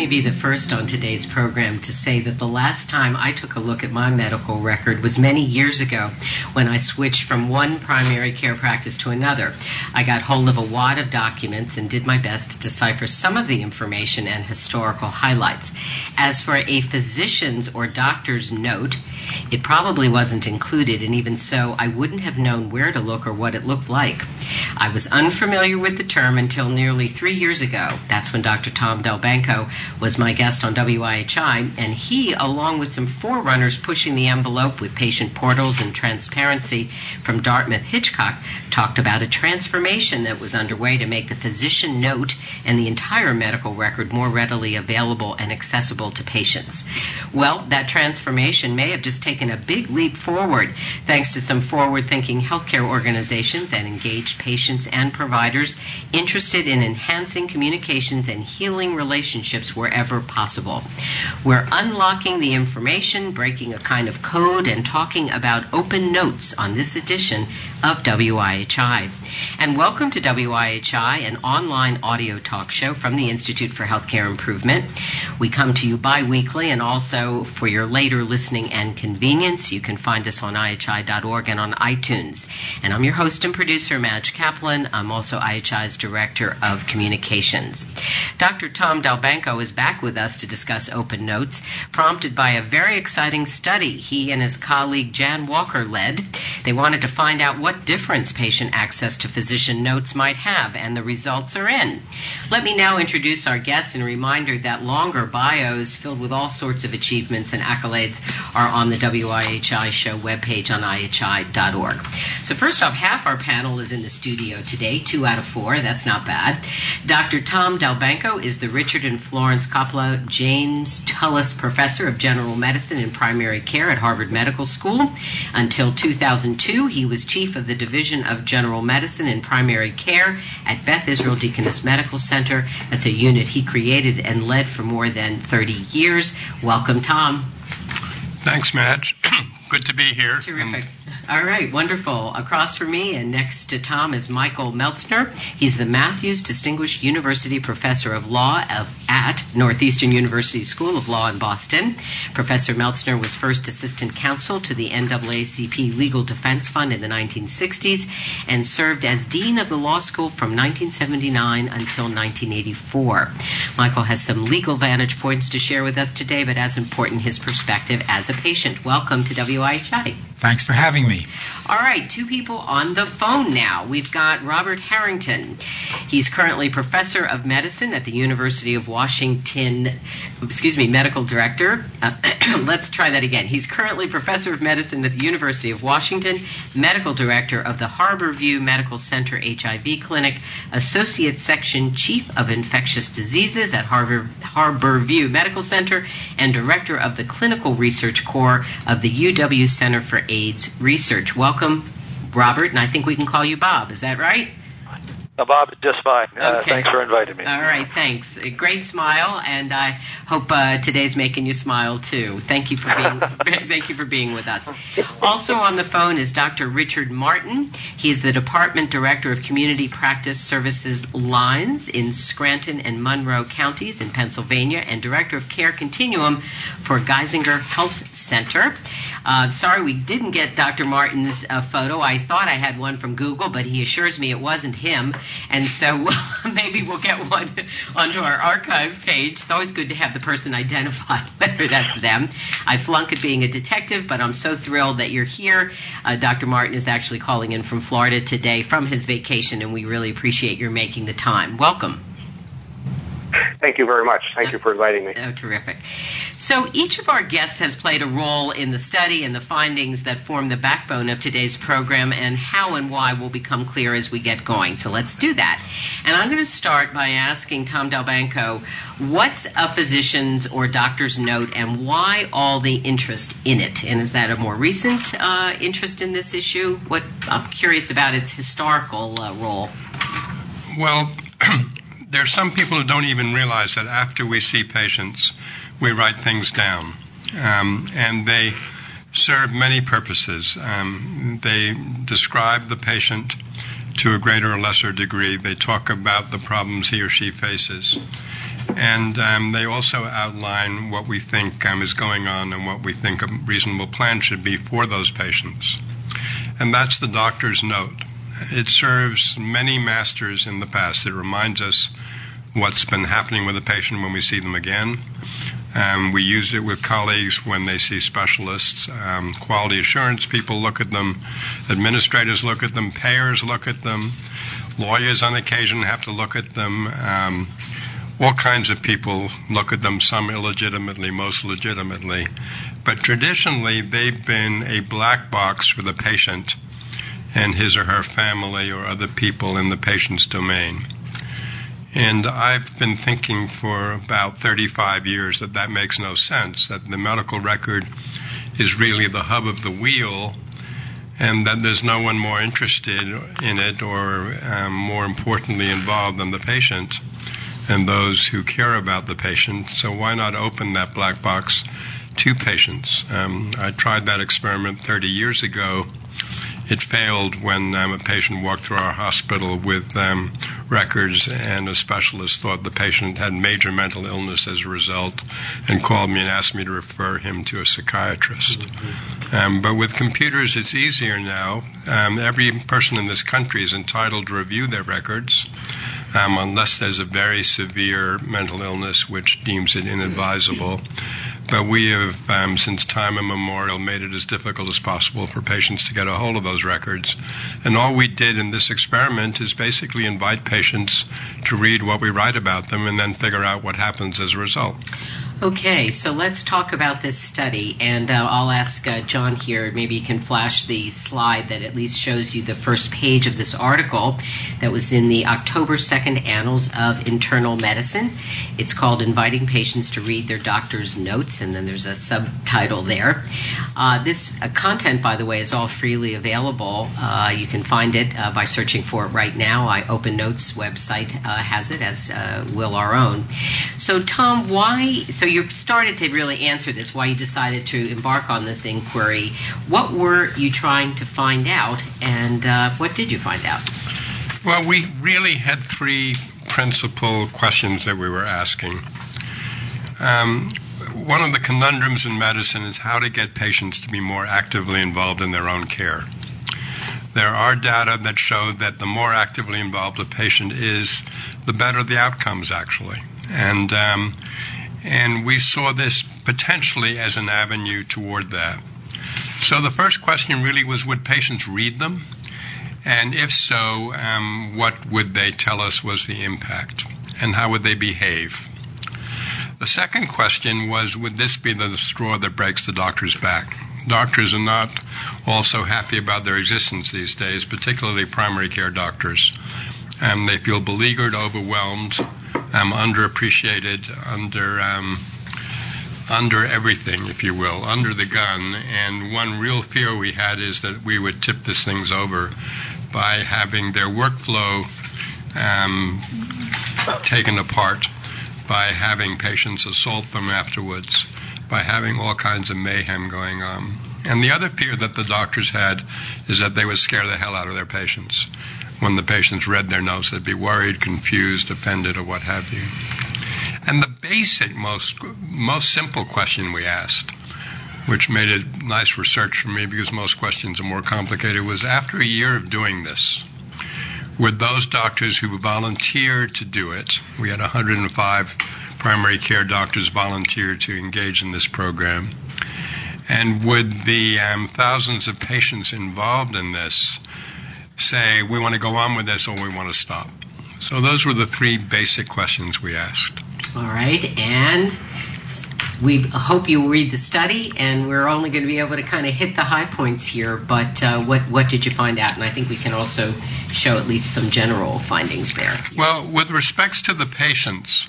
me be the first on today's program to say that the last time I took a look at my medical record was many years ago when I switched from one primary care practice to another. I got hold of a wad of documents and did my best to decipher some of the information and historical highlights. As for a physician's or doctor's note, it probably wasn't included, and even so, I wouldn't have known where to look or what it looked like. I was unfamiliar with the term until nearly three years ago. That's when Dr. Tom Delbanco was my guest on WIHI, and he, along with some forerunners pushing the envelope with patient portals and transparency from Dartmouth Hitchcock, talked about a transformation that was underway to make the physician note and the entire medical record more readily available and accessible to patients. Well, that transformation may have just taken a big leap forward thanks to some forward thinking healthcare organizations and engaged patients and providers interested in enhancing communications and healing relationships wherever possible. We're unlocking the information, breaking a kind of code, and talking about open notes on this edition of WIHI. And welcome to WIHI, an online audio talk show from the Institute for Healthcare Improvement. We come to you bi weekly and also for your later listening and convenience. You can find us on IHI.org and on iTunes. And I'm your host and producer, Madge Kaplan. I'm also IHI's Director of Communications. Dr. Tom Delbanco is back with us to discuss open notes, prompted by a very exciting study he and his colleague Jan Walker led. They wanted to find out what difference patient access to physician notes might have, and the results are in. Let me now introduce our guests and a reminder that longer bios filled with all sorts of achievements and accolades are on the WIHI show webpage on IHI.org. So, first off, half our panel is in the studio today, two out of four. That's not bad. Dr. Tom Delbanco is the Richard and Florence Koplow James Tullis Professor of General Medicine and Primary Care at Harvard Medical School. Until 2002, he was Chief of the Division of General Medicine and Primary Care at Beth Israel Deaconess Medical Center. That's a unit he created and led for more than 30 years. Welcome, Tom. Thanks, Madge. Good to be here. Terrific. All right, wonderful. Across from me and next to Tom is Michael Meltsner. He's the Matthews Distinguished University Professor of Law of, at Northeastern University School of Law in Boston. Professor Meltsner was first assistant counsel to the NAACP Legal Defense Fund in the 1960s and served as dean of the law school from 1979 until 1984. Michael has some legal vantage points to share with us today, but as important, his perspective as a patient. Welcome to WIHI. Thanks for having me. All right, two people on the phone now. We've got Robert Harrington. He's currently professor of medicine at the University of Washington, excuse me, medical director. Uh, let's try that again. He's currently professor of medicine at the University of Washington, medical director of the Harborview Medical Center HIV Clinic, associate section chief of infectious diseases at Harvard, Harborview Medical Center, and director of the clinical research core of the UW Center for AIDS Research. Welcome, Robert, and I think we can call you Bob. Is that right? Uh, Bob, is just fine. Uh, Okay. Thanks for inviting me. All right, thanks. A great smile, and I hope uh, today's making you smile too. Thank you for being thank you for being with us. Also on the phone is Dr. Richard Martin. He is the Department Director of Community Practice Services Lines in Scranton and Monroe counties in Pennsylvania, and Director of Care Continuum for Geisinger Health Center. Uh, sorry, we didn't get Dr. Martin's uh, photo. I thought I had one from Google, but he assures me it wasn't him. And so maybe we'll get one onto our archive page. It's always good to have the person identified, whether that's them. I flunk at being a detective, but I'm so thrilled that you're here. Uh, Dr. Martin is actually calling in from Florida today from his vacation, and we really appreciate your making the time. Welcome. Thank you very much. Thank you for inviting me. Oh, terrific. So each of our guests has played a role in the study and the findings that form the backbone of today's program, and how and why will become clear as we get going. So let's do that. And I'm going to start by asking Tom Delbanco, what's a physician's or doctor's note, and why all the interest in it? And is that a more recent uh, interest in this issue? What I'm curious about its historical uh, role. Well, there's some people who don't even realize that after we see patients, we write things down. Um, and they serve many purposes. Um, they describe the patient to a greater or lesser degree. They talk about the problems he or she faces. And um, they also outline what we think um, is going on and what we think a reasonable plan should be for those patients. And that's the doctor's note. It serves many masters in the past. It reminds us what's been happening with the patient when we see them again. Um, we use it with colleagues when they see specialists. Um, quality assurance people look at them, administrators look at them, payers look at them, lawyers on occasion have to look at them. Um, all kinds of people look at them, some illegitimately, most legitimately. But traditionally, they've been a black box for the patient and his or her family or other people in the patient's domain. And I've been thinking for about 35 years that that makes no sense, that the medical record is really the hub of the wheel, and that there's no one more interested in it or um, more importantly involved than the patient and those who care about the patient. So why not open that black box to patients? Um, I tried that experiment 30 years ago it failed when um, a patient walked through our hospital with um, records and a specialist thought the patient had major mental illness as a result and called me and asked me to refer him to a psychiatrist. Um, but with computers, it's easier now. Um, every person in this country is entitled to review their records. Um, unless there's a very severe mental illness which deems it inadvisable. But we have, um, since time immemorial, made it as difficult as possible for patients to get a hold of those records. And all we did in this experiment is basically invite patients to read what we write about them and then figure out what happens as a result. Okay, so let's talk about this study, and uh, I'll ask uh, John here. Maybe you can flash the slide that at least shows you the first page of this article that was in the October 2nd Annals of Internal Medicine. It's called Inviting Patients to Read Their Doctor's Notes, and then there's a subtitle there. Uh, this uh, content, by the way, is all freely available. Uh, you can find it uh, by searching for it right now. I Open Notes website has it, as will our own. So, Tom, why? So you started to really answer this, why you decided to embark on this inquiry. What were you trying to find out, and uh, what did you find out? Well, we really had three principal questions that we were asking. Um, one of the conundrums in medicine is how to get patients to be more actively involved in their own care. There are data that show that the more actively involved a patient is, the better the outcomes actually. And um, and we saw this potentially as an avenue toward that. So the first question really was would patients read them? And if so, um, what would they tell us was the impact? And how would they behave? The second question was would this be the straw that breaks the doctor's back? Doctors are not also happy about their existence these days, particularly primary care doctors. And they feel beleaguered, overwhelmed, um, underappreciated, under um, under everything, if you will, under the gun. And one real fear we had is that we would tip this things over by having their workflow um, taken apart, by having patients assault them afterwards, by having all kinds of mayhem going on. And the other fear that the doctors had is that they would scare the hell out of their patients when the patients read their notes, they'd be worried, confused, offended, or what have you. And the basic, most most simple question we asked, which made it nice research for me because most questions are more complicated, was after a year of doing this, would those doctors who volunteered to do it, we had 105 primary care doctors volunteer to engage in this program, and would the um, thousands of patients involved in this say we want to go on with this or we want to stop. So those were the three basic questions we asked. All right, and we hope you read the study, and we're only going to be able to kind of hit the high points here. But uh, what what did you find out? And I think we can also show at least some general findings there. Well, with respects to the patients,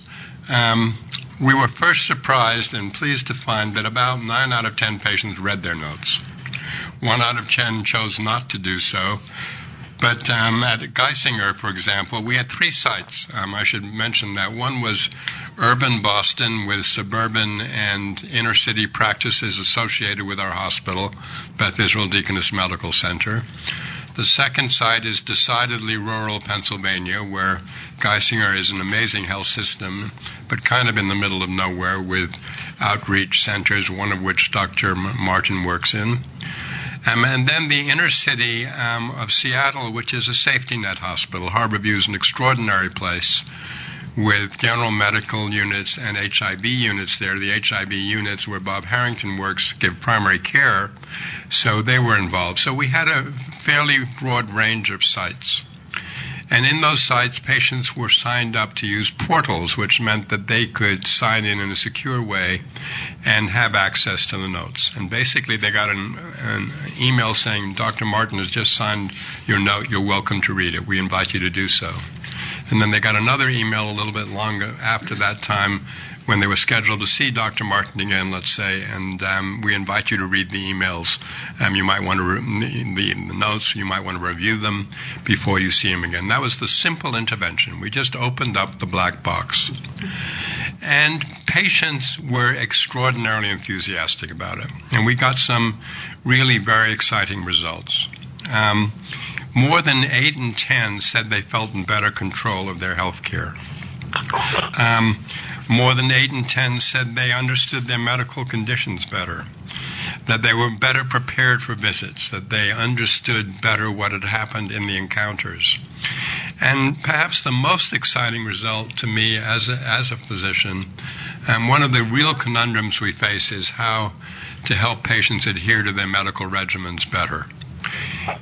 um, we were first surprised and pleased to find that about nine out of ten patients read their notes. One out of ten chose not to do so, but um, at Geisinger, for example, we had three sites. Um, I should mention that one was urban Boston with suburban and inner city practices associated with our hospital, Beth Israel Deaconess Medical Center. The second site is decidedly rural Pennsylvania, where Geisinger is an amazing health system, but kind of in the middle of nowhere with outreach centers, one of which Dr. Martin works in. Um, and then the inner city um, of Seattle, which is a safety net hospital. Harborview is an extraordinary place with general medical units and HIV units there. The HIV units where Bob Harrington works give primary care, so they were involved. So we had a fairly broad range of sites. And in those sites, patients were signed up to use portals, which meant that they could sign in in a secure way and have access to the notes. And basically, they got an, an email saying, Dr. Martin has just signed your note. You're welcome to read it. We invite you to do so. And then they got another email a little bit longer after that time when they were scheduled to see Dr. Martin again, let's say, and um, we invite you to read the emails. Um, you might want to re- the, the, notes. You might want to review them before you see him again. That was the simple intervention. We just opened up the black box, and patients were extraordinarily enthusiastic about it, and we got some really very exciting results. Um, more than eight in ten said they felt in better control of their health care. Um, more than 8 in 10 said they understood their medical conditions better, that they were better prepared for visits, that they understood better what had happened in the encounters. And perhaps the most exciting result to me as a, as a physician, and one of the real conundrums we face is how to help patients adhere to their medical regimens better.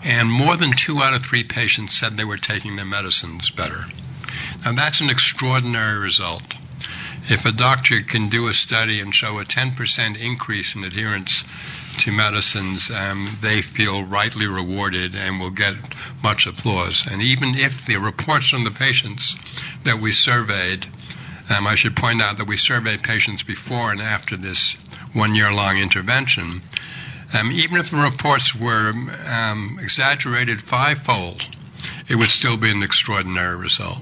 And more than two out of three patients said they were taking their medicines better. Now, that's an extraordinary result. If a doctor can do a study and show a 10% increase in adherence to medicines, um, they feel rightly rewarded and will get much applause. And even if the reports from the patients that we surveyed, um, I should point out that we surveyed patients before and after this one year long intervention, um, even if the reports were um, exaggerated fivefold, it would still be an extraordinary result.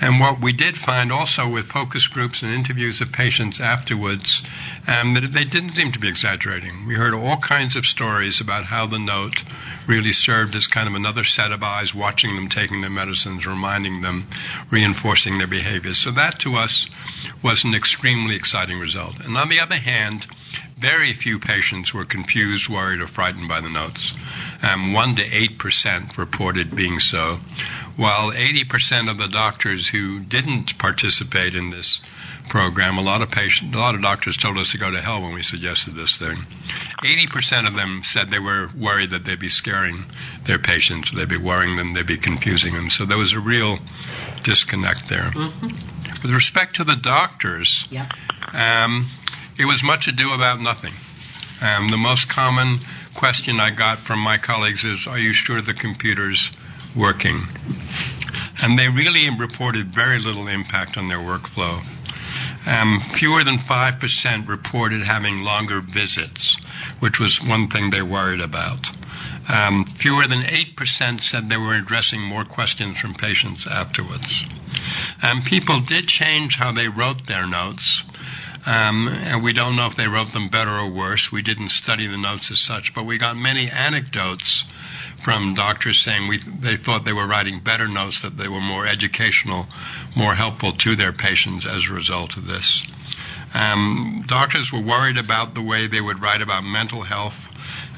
And what we did find also with focus groups and interviews of patients afterwards, um, that they didn't seem to be exaggerating. We heard all kinds of stories about how the note really served as kind of another set of eyes watching them taking their medicines, reminding them, reinforcing their behaviors. So that to us was an extremely exciting result. And on the other hand, very few patients were confused, worried, or frightened by the notes. Um, 1 to 8% reported being so, while 80% of the doctors who didn't participate in this program, a lot of patients, a lot of doctors told us to go to hell when we suggested this thing. 80% of them said they were worried that they'd be scaring their patients, they'd be worrying them, they'd be confusing them. So there was a real disconnect there. Mm-hmm. With respect to the doctors, um, it was much ado about nothing. Um, the most common question I got from my colleagues is, "Are you sure the computer's working?" And they really reported very little impact on their workflow. Um, fewer than 5% reported having longer visits, which was one thing they worried about. Um, fewer than 8% said they were addressing more questions from patients afterwards. And people did change how they wrote their notes. Um, and we don't know if they wrote them better or worse. We didn't study the notes as such, but we got many anecdotes from doctors saying we, they thought they were writing better notes, that they were more educational, more helpful to their patients as a result of this. Um, doctors were worried about the way they would write about mental health,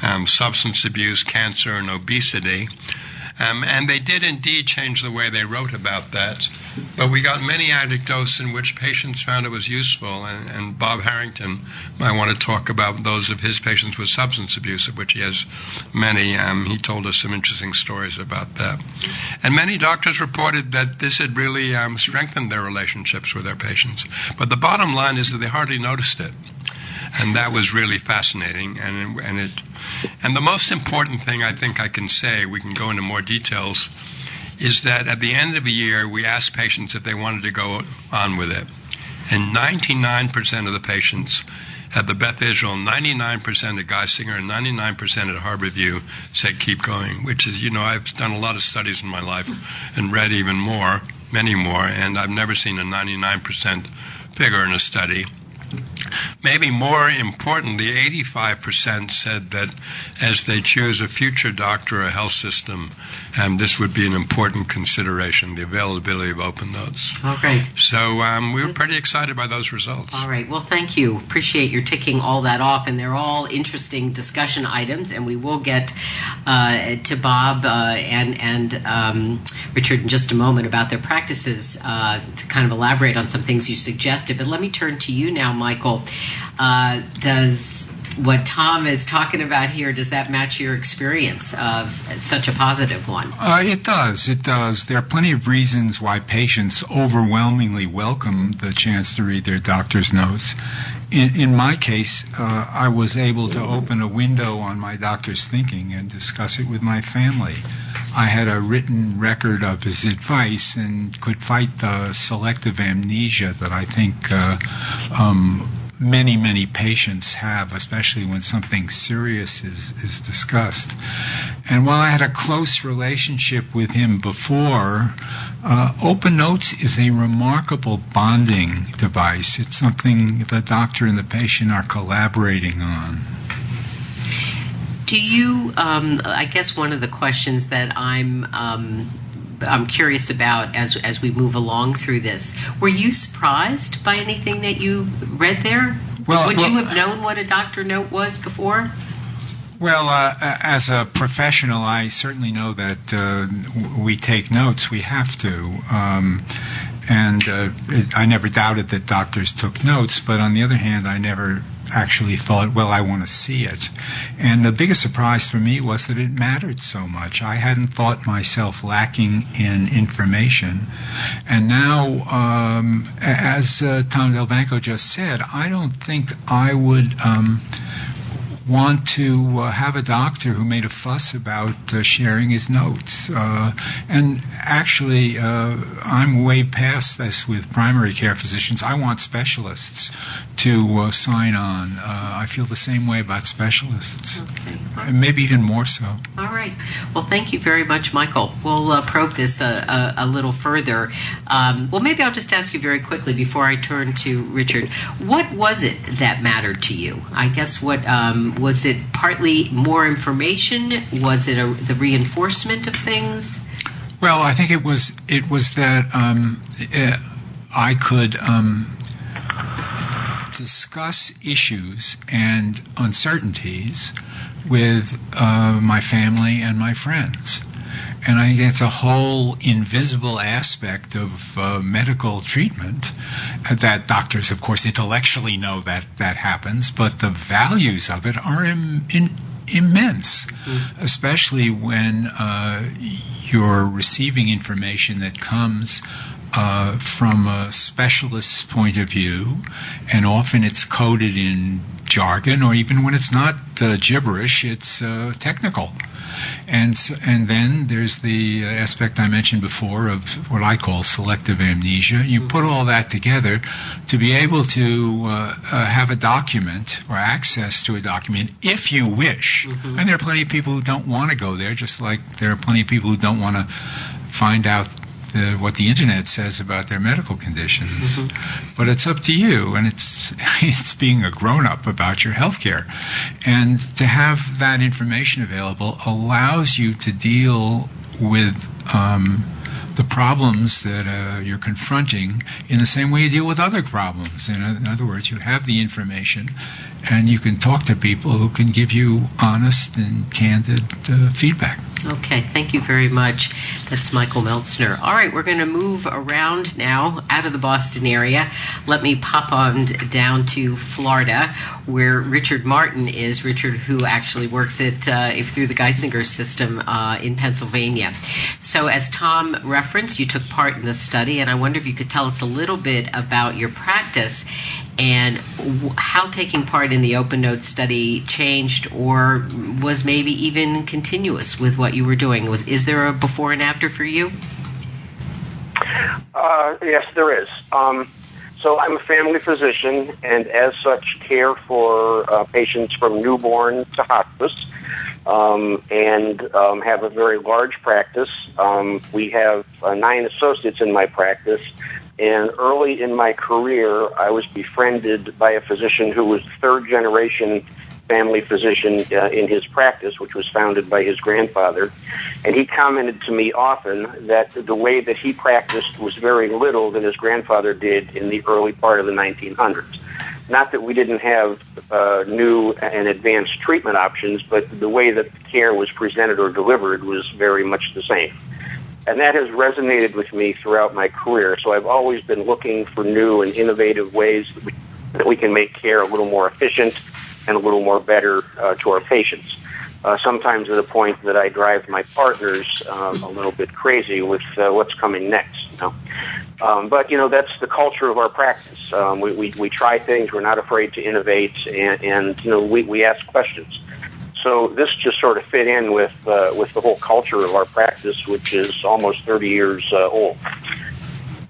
um, substance abuse, cancer, and obesity. Um, and they did indeed change the way they wrote about that. But we got many anecdotes in which patients found it was useful. And, and Bob Harrington might want to talk about those of his patients with substance abuse, of which he has many. Um, he told us some interesting stories about that. And many doctors reported that this had really um, strengthened their relationships with their patients. But the bottom line is that they hardly noticed it and that was really fascinating. And and it and the most important thing I think I can say, we can go into more details, is that at the end of a year we asked patients if they wanted to go on with it, and 99% of the patients at the Beth Israel, 99% at Geisinger, and 99% at Harborview said keep going, which is, you know, I've done a lot of studies in my life and read even more, many more, and I've never seen a 99% figure in a study. Maybe more importantly, 85% said that as they choose a future doctor or health system, um, this would be an important consideration, the availability of open notes. All right. So um, we were pretty excited by those results. All right. Well, thank you. Appreciate your ticking all that off, and they're all interesting discussion items, and we will get uh, to Bob uh, and and um, Richard in just a moment about their practices uh, to kind of elaborate on some things you suggested. But let me turn to you now, Michael. Uh, does what Tom is talking about here does that match your experience of such a positive one? Uh, it does. It does. There are plenty of reasons why patients overwhelmingly welcome the chance to read their doctor's notes. In, in my case, uh, I was able to open a window on my doctor's thinking and discuss it with my family. I had a written record of his advice and could fight the selective amnesia that I think uh, um, many, many patients have, especially when something serious is, is discussed. And while I had a close relationship with him before, uh, Open Notes is a remarkable bonding device. It's something the doctor and the patient are collaborating on. Do you? Um, I guess one of the questions that I'm um, I'm curious about as as we move along through this. Were you surprised by anything that you read there? Well, would well, you have known what a doctor note was before? Well, uh, as a professional, I certainly know that uh, we take notes. We have to. Um, and uh, it, I never doubted that doctors took notes, but on the other hand, I never actually thought, well, I want to see it. And the biggest surprise for me was that it mattered so much. I hadn't thought myself lacking in information. And now, um, as uh, Tom Delbanco just said, I don't think I would. Um, want to uh, have a doctor who made a fuss about uh, sharing his notes. Uh, and actually, uh, I'm way past this with primary care physicians. I want specialists to uh, sign on. Uh, I feel the same way about specialists, Okay. and maybe even more so. All right. Well, thank you very much, Michael. We'll uh, probe this a, a, a little further. Um, well, maybe I'll just ask you very quickly before I turn to Richard. What was it that mattered to you? I guess what um, was it partly more information? Was it a, the reinforcement of things? Well, I think it was it was that um, uh, I could um, discuss issues and uncertainties with uh, my family and my friends. And I think it's a whole invisible aspect of uh, medical treatment that doctors, of course, intellectually know that that happens, but the values of it are Im- in, immense, especially when uh, you're receiving information that comes uh, from a specialist's point of view, and often it's coded in jargon, or even when it's not uh, gibberish, it's uh, technical. And s and then there's the aspect I mentioned before of what I call selective amnesia. You put all that together to be able to uh, uh, have a document or access to a document if you wish. And there are plenty of people who don't want to go there, just like there are plenty of people who don't want to find out the, what the internet says about their medical conditions. But it's up to you, and it's it's being a grown up about your health care. And to have that information available allows you to deal with um, the problems that uh, you're confronting in the same way you deal with other problems. In, in other words, you have the information, and you can talk to people who can give you honest and candid uh, feedback. Okay, thank you very much. That's Michael Meltsner. All right, we're going to move around now out of the Boston area. Let me pop on down to Florida, where Richard Martin is. Richard, who actually works at uh, through the Geisinger system uh, in Pennsylvania. So, as Tom referenced, you took part in the study, and I wonder if you could tell us a little bit about your practice and how taking part in the Open Note study changed or was maybe even continuous with what you were doing. Was is there a before and after for you? Uh, yes, there is. Um, so I'm a family physician, and as such, care for uh, patients from newborn to hospice, um, and um, have a very large practice. Um, we have uh, nine associates in my practice, And early in my career, I was befriended by a physician who was third generation family physician uh, in his practice, which was founded by his grandfather. And he commented to me often that the way that he practiced was very little than his grandfather did in the early part of the 1900s. Not that we didn't have uh, new and advanced treatment options, but the way that care was presented or delivered was very much the same. And that has resonated with me throughout my career. So I've always been looking for new and innovative ways that we, that we can make care a little more efficient and a little more better uh, to our patients. Uh, sometimes to the point that I drive my partners um, a little bit crazy with uh, what's coming next. You know? um, but you know that's the culture of our practice. Um, we, we we try things. We're not afraid to innovate, and, and you know we we ask questions. So this just sort of fit in with uh, with the whole culture of our practice, which is almost 30 years uh, old.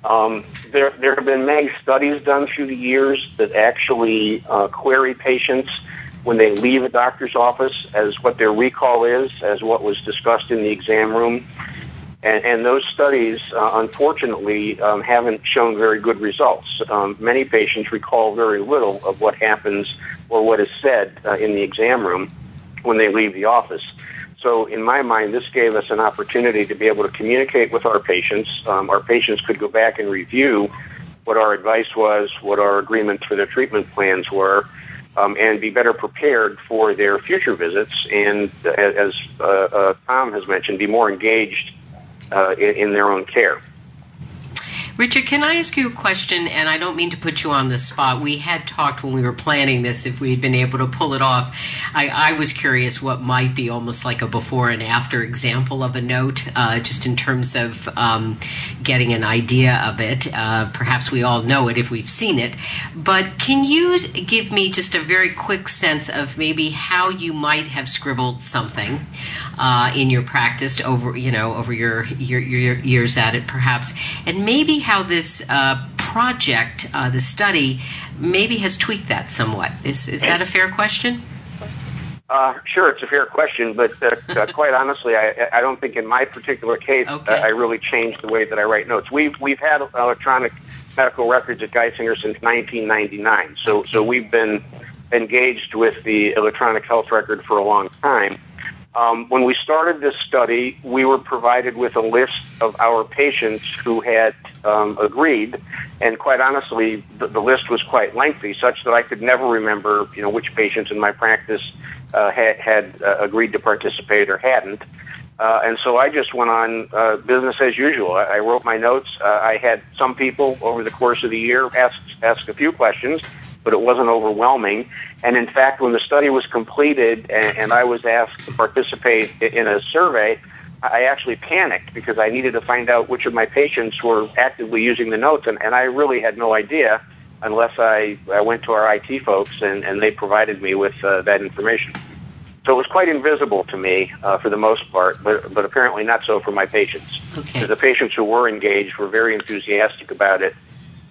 Um, there, there have been many studies done through the years that actually uh, query patients when they leave a doctor's office as what their recall is, as what was discussed in the exam room. And, and those studies, uh, unfortunately, um, haven't shown very good results. Um, many patients recall very little of what happens or what is said uh, in the exam room when they leave the office. So in my mind, this gave us an opportunity to be able to communicate with our patients. Um, our patients could go back and review what our advice was, what our agreements for their treatment plans were, um, and be better prepared for their future visits. And as uh, uh, Tom has mentioned, be more engaged uh, in, in their own care. Richard, can I ask you a question? And I don't mean to put you on the spot. We had talked when we were planning this if we had been able to pull it off. I, I was curious what might be almost like a before and after example of a note, uh, just in terms of um, getting an idea of it. Uh, perhaps we all know it if we've seen it. But can you give me just a very quick sense of maybe how you might have scribbled something uh, in your practice over, you know, over your, your, your years at it, perhaps, and maybe how this uh, project, uh, the study, maybe has tweaked that somewhat. Is is that a fair question? Uh, sure, it's a fair question, but uh, uh, quite honestly, I, I don't think in my particular case Okay. uh, I really changed the way that I write notes. We've we've had electronic medical records at Geisinger since 1999, so so we've been engaged with the electronic health record for a long time. Um, when we started this study, we were provided with a list of our patients who had um, agreed, and quite honestly, the, the list was quite lengthy, such that I could never remember, you know, which patients in my practice uh, had, had uh, agreed to participate or hadn't. Uh, and so I just went on uh, business as usual. I, I wrote my notes. Uh, I had some people over the course of the year ask ask a few questions, but it wasn't overwhelming. And in fact, when the study was completed and, and I was asked to participate in a survey, I actually panicked because I needed to find out which of my patients were actively using the notes, and, and I really had no idea unless I, I went to our IT folks and, and they provided me with uh, that information. So it was quite invisible to me uh, for the most part, but, but apparently not so for my patients. Okay. The patients who were engaged were very enthusiastic about it,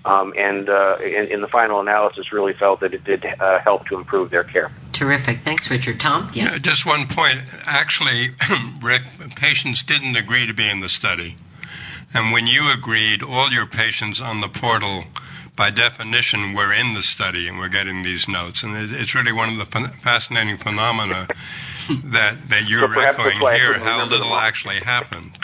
um, and uh, in, in the final analysis, really felt that it did uh, help to improve their care. Terrific. Thanks, Richard. Tom? Yeah. Yeah, just one point. Actually, Rick, patients didn't agree to be in the study. And when you agreed, all your patients on the portal, by definition, were in the study and were getting these notes. And it, it's really one of the ph- fascinating phenomena that, that you're So echoing here, how remember them little actually happened.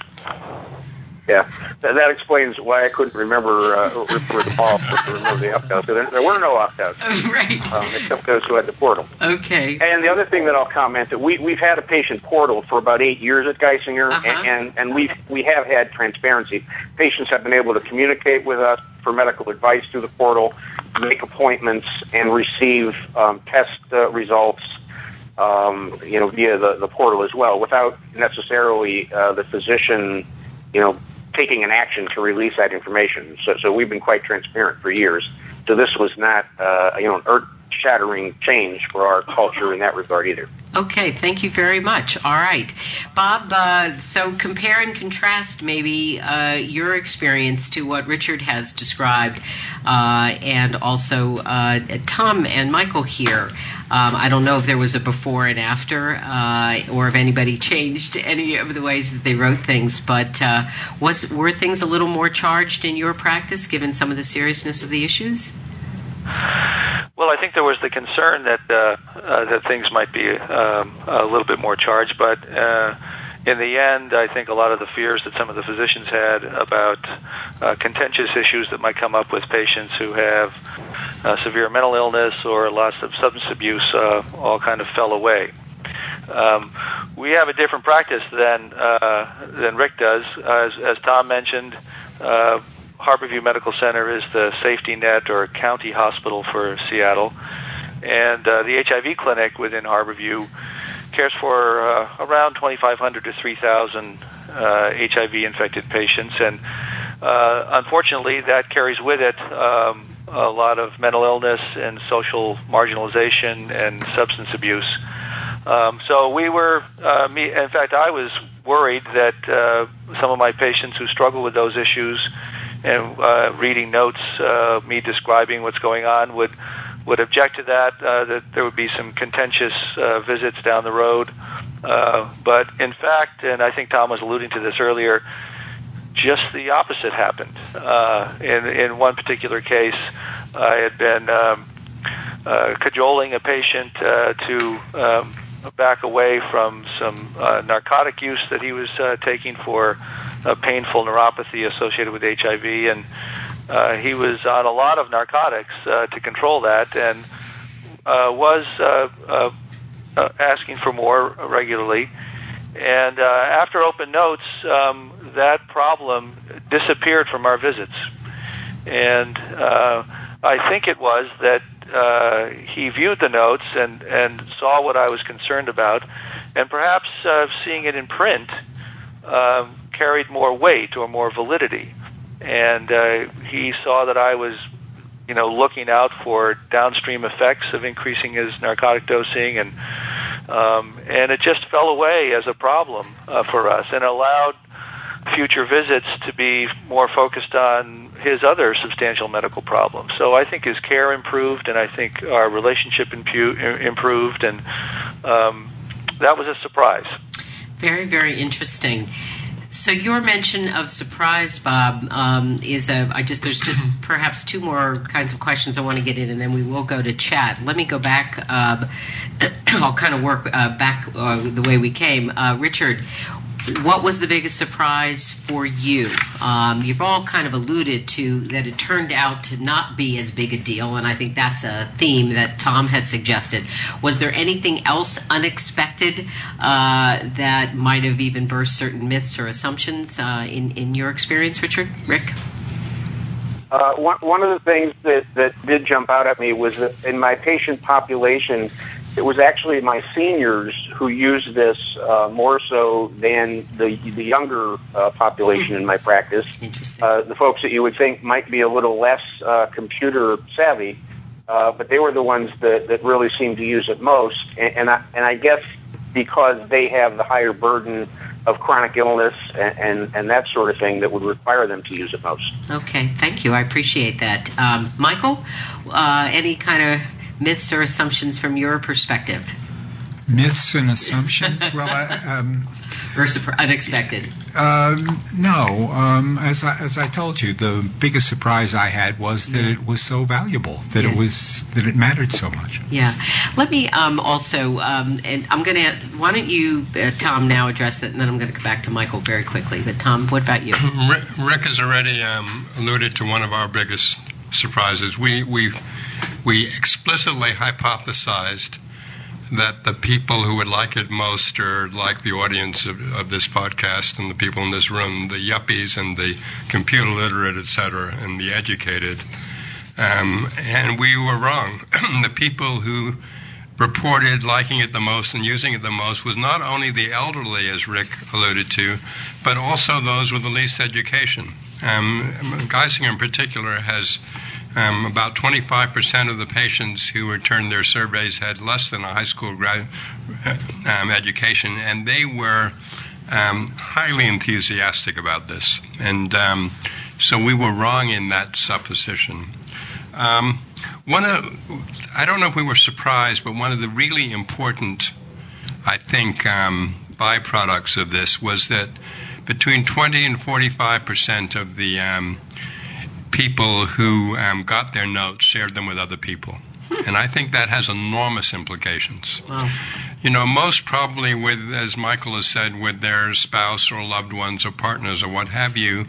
Yeah, that, that explains why I couldn't remember uh, for the ball to remember the opt-outs. There, there were no opt-outs, right. um, except those who had the portal. Okay. And the other thing that I'll comment that we we've had a patient portal for about eight years at Geisinger, Uh-huh. and, and and we we have had transparency. Patients have been able to communicate with us for medical advice through the portal, make appointments, and receive um, test uh, results. Um, you know, via the, the portal as well, without necessarily uh, the physician, you know, taking an action to release that information. So, so we've been quite transparent for years. So this was not, uh, you know, an shattering change for our culture in that regard either. Okay, thank you very much. All right, Bob. Uh, so compare and contrast maybe uh, your experience to what Richard has described, uh, and also uh, Tom and Michael here. Um, I don't know if there was a before and after, uh, or if anybody changed any of the ways that they wrote things. But uh, was were things a little more charged in your practice, given some of the seriousness of the issues? Well, I think there was the concern that uh, uh, that things might be um, a little bit more charged, but uh, in the end, I think a lot of the fears that some of the physicians had about uh, contentious issues that might come up with patients who have uh, severe mental illness or lots of substance abuse uh, all kind of fell away. Um, we have a different practice than uh, than Rick does, as, as Tom mentioned. Uh, Harborview Medical Center is the safety net or county hospital for Seattle, and uh, the HIV clinic within Harborview cares for uh, around 2,500 to 3,000 uh, HIV infected patients, and uh, unfortunately, that carries with it um, a lot of mental illness and social marginalization and substance abuse. Um, so we were, uh, me, in fact, I was worried that uh, some of my patients who struggle with those issues and uh, reading notes, uh, me describing what's going on, would would object to that. Uh, that there would be some contentious uh, visits down the road. Uh, but in fact, and I think Tom was alluding to this earlier, just the opposite happened. Uh, in in one particular case, I had been um, uh, cajoling a patient uh, to um, back away from some uh, narcotic use that he was uh, taking for a painful neuropathy associated with HIV, and uh, he was on a lot of narcotics uh, to control that, and uh, was uh, uh, uh, asking for more regularly. And uh, after open notes, um, that problem disappeared from our visits, and uh, I think it was that uh, he viewed the notes and and saw what I was concerned about, and perhaps uh, seeing it in print um, carried more weight or more validity. And uh, he saw that I was, you know, looking out for downstream effects of increasing his narcotic dosing, and um, and it just fell away as a problem uh, for us, and allowed future visits to be more focused on his other substantial medical problems. So I think his care improved, and I think our relationship impu- improved, and um, that was a surprise. Very, very interesting. So your mention of surprise, Bob, um, is a. I just there's just perhaps two more kinds of questions I want to get in, and then we will go to chat. Let me go back. Uh, I'll kind of work uh, back uh, the way we came. Uh, Richard, what was the biggest surprise for you? Um, you've all kind of alluded to that it turned out to not be as big a deal, and I think that's a theme that Tom has suggested. Was there anything else unexpected uh, that might have even burst certain myths or assumptions uh, in in your experience, Richard, Rick? Uh, one, one of the things that, that did jump out at me was that in my patient population, it was actually my seniors who used this uh, more so than the the younger uh, population in my practice. Interesting. Uh, the folks that you would think might be a little less uh, computer savvy, uh, but they were the ones that, that really seemed to use it most. And, and I and I guess because they have the higher burden of chronic illness and, and, and that sort of thing that would require them to use it most. Okay, thank you. I appreciate that. Um, Michael, uh, any kind of myths or assumptions from your perspective? Myths and assumptions? well, I, um, Or surpri- unexpected? um, no. Um, as I, as I told you, the biggest surprise I had was that Yeah. it was so valuable, that Yeah. it was that it mattered so much. Yeah. Let me um, also, um, and I'm going to, why don't you, uh, Tom, now address it, and then I'm going to come back to Michael very quickly. But, Tom, what about you? Rick, Rick has already um, alluded to one of our biggest surprises. We we we explicitly hypothesized that the people who would like it most are like the audience of, of this podcast and the people in this room, the yuppies and the computer literate, et cetera, and the educated. Um, and we were wrong. the people who reported liking it the most and using it the most was not only the elderly, as Rick alluded to, but also those with the least education. Um, Geisinger in particular has Um, about 25% of the patients who returned their surveys had less than a high school grad, um, education, and they were um, highly enthusiastic about this. And um, so we were wrong in that supposition. Um, one of, I don't know if we were surprised, but one of the really important, I think, byproducts of this was that between 20 and 45 percent of the um, people who um, got their notes shared them with other people. And I think that has enormous implications. Wow. You know, most probably with, as Michael has said, with their spouse or loved ones or partners or what have you,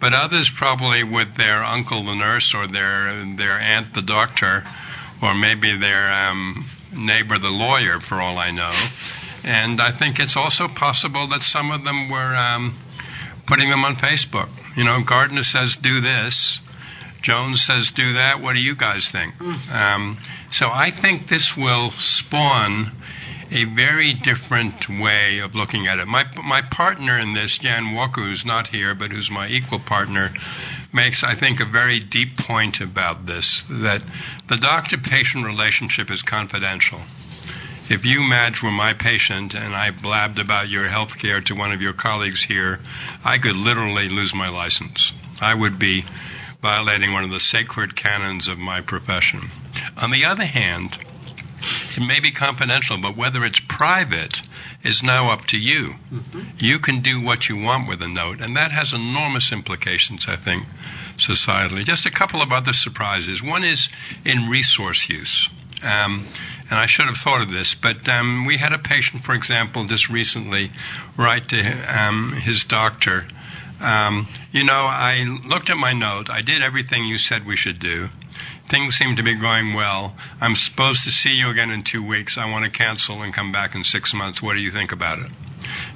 but others probably with their uncle the nurse or their their aunt the doctor, or maybe their um, neighbor the lawyer, for all I know. And I think it's also possible that some of them were um, putting them on Facebook. You know, Gardner says do this. Jones says do that. What do you guys think? Um, so I think this will spawn a very different way of looking at it. My my partner in this, Jan Walker, who's not here, but who's my equal partner, makes I think a very deep point about this. That the doctor-patient relationship is confidential. If you, Madge, were my patient and I blabbed about your health care to one of your colleagues here, I could literally lose my license. I would be violating one of the sacred canons of my profession. On the other hand, it may be confidential, but whether it's private is now up to you. Mm-hmm. You can do what you want with a note, and that has enormous implications, I think, societally. Just a couple of other surprises. One is in resource use. Um, and I should have thought of this, but um, we had a patient, for example, just recently write to um, his doctor um, you know, I looked at my note. I did everything you said we should do. Things seem to be going well. I'm supposed to see you again in two weeks. I want to cancel and come back in six months. What do you think about it?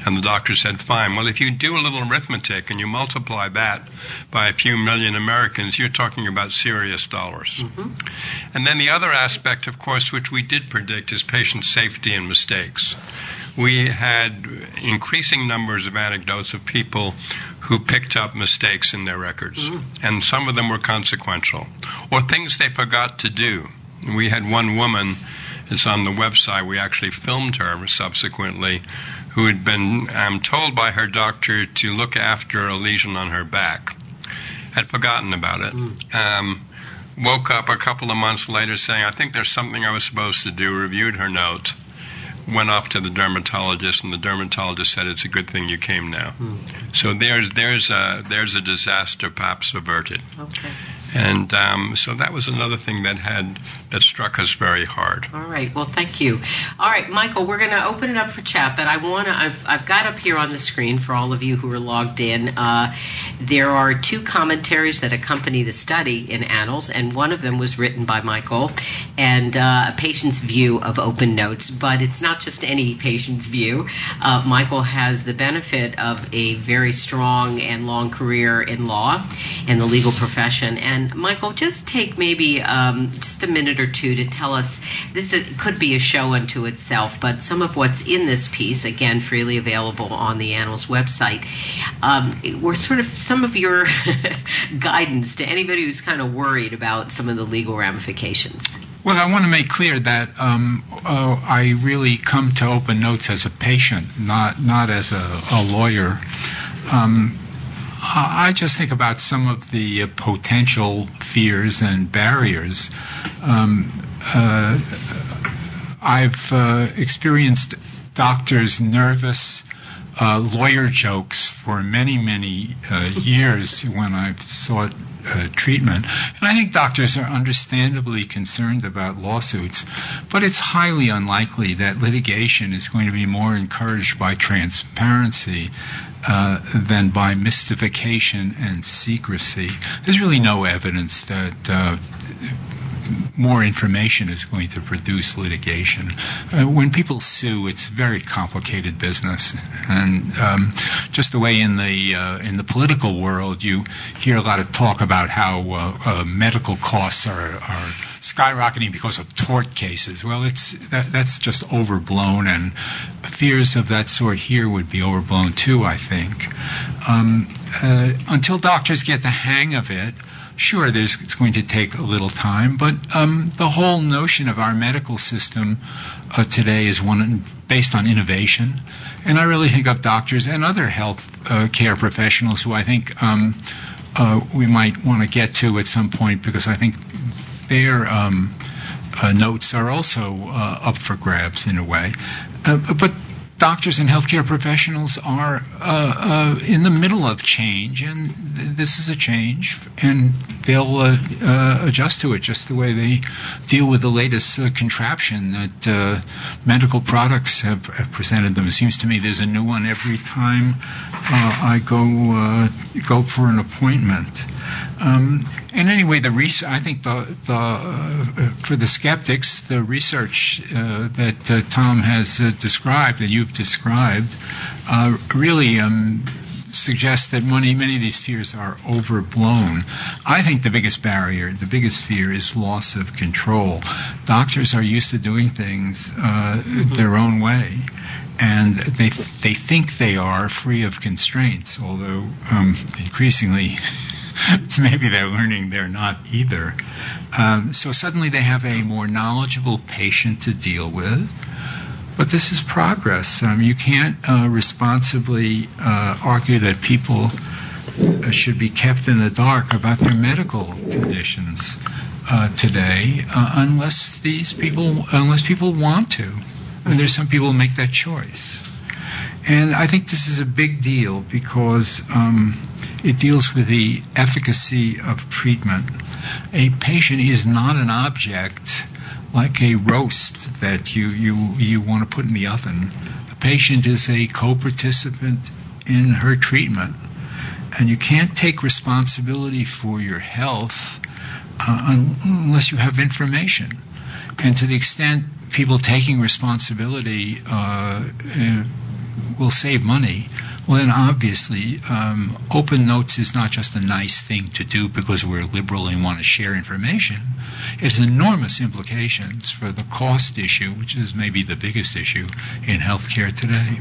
And the doctor said, fine. Well, if you do a little arithmetic and you multiply that by a few million Americans, you're talking about serious dollars. Mm-hmm. And then the other aspect, of course, which we did predict, is patient safety and mistakes. We had increasing numbers of anecdotes of people who picked up mistakes in their records, Mm-hmm. and some of them were consequential, or things they forgot to do. We had one woman, it's on the website, we actually filmed her subsequently, who had been um, told by her doctor to look after a lesion on her back, had forgotten about it. Um, woke up a couple of months later saying, I think there's something I was supposed to do, reviewed her note, went off to the dermatologist, and the dermatologist said it's a good thing you came now. So there's there's a there's a disaster perhaps averted, Okay. And um, so that was another thing that had that struck us very hard. All right. Well, thank you. All right, Michael, we're going to open it up for chat, but I want to, I've, I've got up here on the screen for all of you who are logged in, uh, there are two commentaries that accompany the study in Annals, and one of them was written by Michael, and uh, a patient's view of open notes, but it's not just any patient's view. Uh, Michael has the benefit of a very strong and long career in law and the legal profession. And Michael, just take maybe um, just a minute or two to tell us this is, could be a show unto itself, but some of what's in this piece, again, freely available on the Annals website, um, were sort of some of your guidance to anybody who's kind of worried about some of the legal ramifications. Well, I want to make clear that um, uh, I really come to open notes as a patient, not not as a, a lawyer. Um, I just think about some of the uh, potential fears and barriers. Um, uh, I've uh, experienced doctors nervous uh, lawyer jokes for many, many uh, years when I've sought uh, treatment. And I think doctors are understandably concerned about lawsuits, but it's highly unlikely that litigation is going to be more encouraged by transparency uh, than by mystification and secrecy. There's really no evidence that uh, more information is going to produce litigation. Uh, when people sue, it's very complicated business, and um, just the way in the uh, in the political world, you hear a lot of talk about how uh, uh, medical costs are, are skyrocketing because of tort cases. Well, it's that, that's just overblown, and fears of that sort here would be overblown too. I think um, uh, until doctors get the hang of it sure, there's, it's going to take a little time, but um, the whole notion of our medical system uh, today is one based on innovation. And I really think of doctors and other health uh, care professionals who I think um, uh, we might want to get to at some point because I think their um, uh, notes are also uh, up for grabs in a way. Uh, but doctors and healthcare professionals are uh, uh, in the middle of change, and th- this is a change, and they'll uh, uh adjust to it just the way they deal with the latest uh, contraption that uh, medical products have, have, presented them. It seems to me there's a new one every time I go go for an appointment. Um, and anyway, the res- I think the, the uh, for the skeptics, the research uh, that uh, Tom has uh, described, that you've described, uh, really um, suggests that many many of these fears are overblown. I think the biggest barrier, the biggest fear, is loss of control. Doctors are used to doing things mm-hmm. their own way and they they think they are free of constraints, although um, increasingly maybe they're learning they're not either. Um, so suddenly they have a more knowledgeable patient to deal with. But this is progress. Um, you can't uh, responsibly uh, argue that people uh, should be kept in the dark about their medical conditions uh, today, uh, unless these people, unless people want to. And there's some people who make that choice. And I think this is a big deal because um, it deals with the efficacy of treatment. A patient is not an object like a roast that you, you, you want to put in the oven. A patient is a co participant in her treatment. And you can't take responsibility for your health uh, unless you have information. And to the extent people taking responsibility uh, uh, will save money, well, then obviously, um, open notes is not just a nice thing to do because we're liberal and want to share information. It has enormous implications for the cost issue, which is maybe the biggest issue in healthcare today.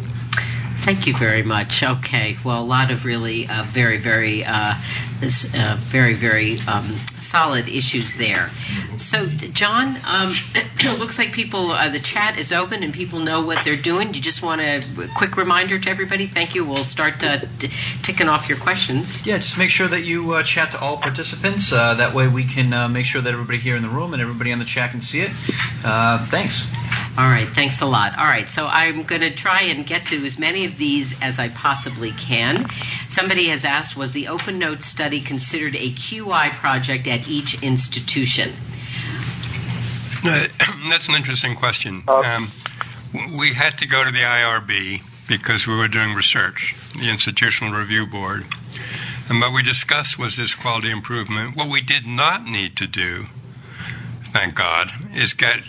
Thank you very much. Okay, well, a lot of really uh, very, very, uh, uh, very, very um, solid issues there. So, John, um, it looks like people, uh, the chat is open and people know what they're doing. Do you just want a quick reminder to everybody? Thank you. We'll start uh, t- ticking off your questions. Yeah, just make sure that you uh, chat to all participants. that way, we can make sure that everybody here in the room and everybody on the chat can see it. thanks. All right, thanks a lot. All right, so I'm going to try and get to as many of these as I possibly can. Somebody has asked Was the Open Notes study considered a QI project at each institution? That's an interesting question. Oh. Um, we had to go to the IRB because we were doing research, the Institutional Review Board. And what we discussed was this quality improvement. What we did not need to do, thank God, is get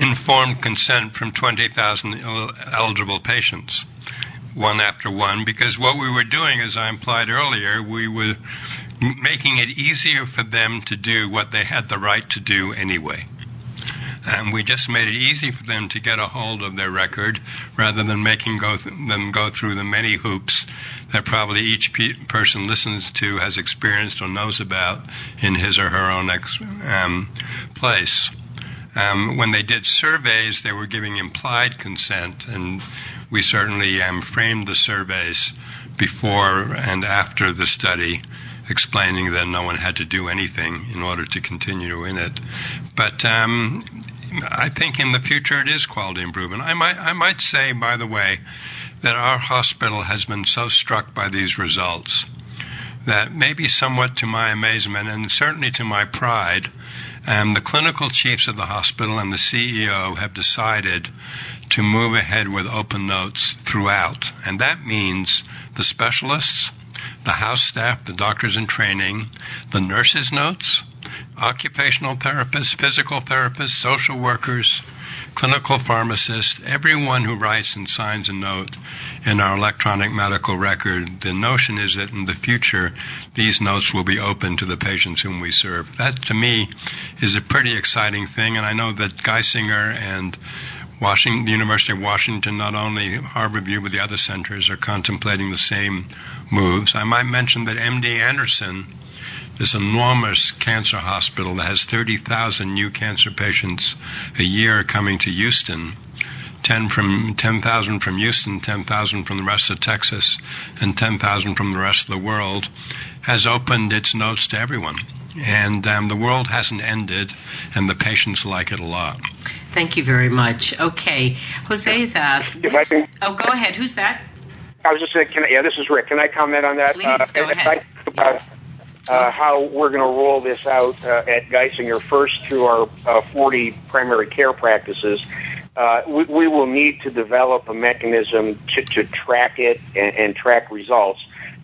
informed consent from 20,000 eligible patients, one after one, because what we were doing, as I implied earlier, we were making it easier for them to do what they had the right to do anyway. And we just made it easy for them to get a hold of their record rather than making go th- them go through the many hoops that probably each pe- person listens to has experienced or knows about in his or her own ex- um, place. Um, when they did surveys, they were giving implied consent, and we certainly um, framed the surveys before and after the study, explaining that no one had to do anything in order to continue in it. But um, I think in the future it is quality improvement. I might, I might say, by the way, that our hospital has been so struck by these results that maybe somewhat to my amazement and certainly to my pride, um, the clinical chiefs of the hospital and the CEO have decided to move ahead with open notes throughout. And that means the specialists, the house staff, the doctors in training, the nurses' notes, occupational therapists, physical therapists, social workers, clinical pharmacists, everyone who writes and signs a note in our electronic medical record, the notion is that in the future, these notes will be open to the patients whom we serve. That, to me, is a pretty exciting thing, and I know that Geisinger and Washington, the University of Washington, not only Harborview, but the other centers are contemplating the same moves. I might mention that MD Anderson this enormous cancer hospital that has 30,000 new cancer patients a year coming to Houston. 10 from 10,000 from Houston, 10,000 from the rest of Texas, and 10,000 from the rest of the world, has opened its notes to everyone. And um, the world hasn't ended, and the patients like it a lot. Thank you very much. Okay, Jose has asked. If I can, Oh, go ahead. Who's that? I was just saying, can I, yeah, this is Rick. Can I comment on that? Please, go ahead. I think about uh, how we're going to roll this out uh, at Geisinger first through our uh, 40 primary care practices. Uh, we, we will need to develop a mechanism to, to track it and, and track results.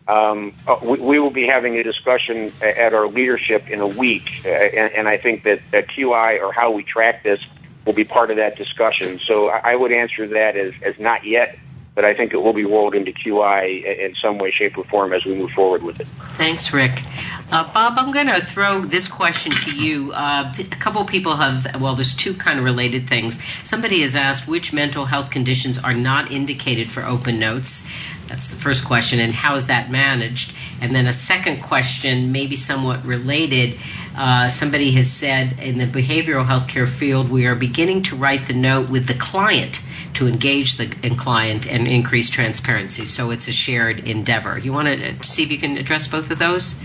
Um, uh, we, we will be having a discussion at our leadership in a week, uh, and, and I think that, QI or how we track this will be part of that discussion. So I I would answer that as, as not yet, but I think it will be rolled into QI in some way, shape, or form as we move forward with it. Thanks, Rick. Uh, Bob, I'm going to throw this question to you. Uh, a couple people have, well, there's two kind of related things. Somebody has asked which mental health conditions are not indicated for open notes. That's the first question, and how is that managed? And then a second question, maybe somewhat related. Uh, somebody has said in the behavioral health care field, we are beginning to write the note with the client to engage the client and increase transparency. So it's a shared endeavor. You want to see if you can address both of those?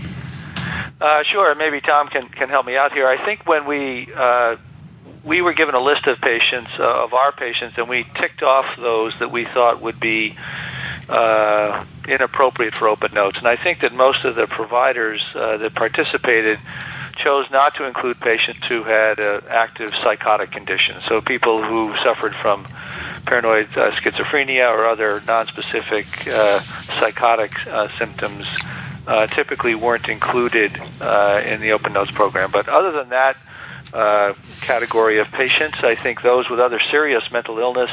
Uh, sure. Maybe Tom can, can help me out here. I think when we uh, we were given a list of patients uh, of our patients, and we ticked off those that we thought would be uh, inappropriate for open notes. And I think that most of the providers uh, that participated chose not to include patients who had uh, active psychotic conditions. So people who suffered from paranoid uh, schizophrenia or other nonspecific uh, psychotic uh, symptoms uh, typically weren't included uh, in the open notes program. But other than that uh, category of patients, I think those with other serious mental illness,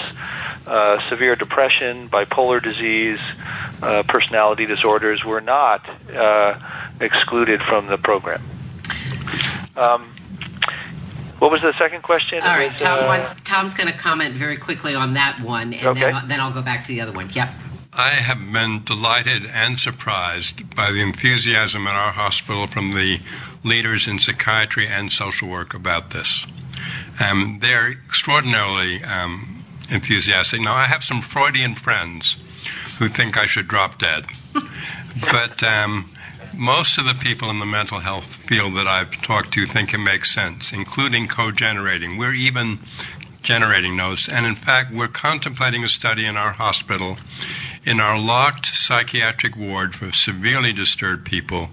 uh, severe depression, bipolar disease, uh, personality disorders were not uh, excluded from the program. Um, what was the second question? All It right, was, Tom uh, wants, Tom's going to comment very quickly on that one, and Okay. then, then I'll go back to the other one. Yep. I have been delighted and surprised by the enthusiasm at our hospital from the leaders in psychiatry and social work about this. Um, they're extraordinarily um, enthusiastic. Now, I have some Freudian friends who think I should drop dead, but um, most of the people in the mental health field that I've talked to think it makes sense, including co-generating. We're even generating those, and in fact, we're contemplating a study in our hospital in our locked psychiatric ward for severely disturbed people,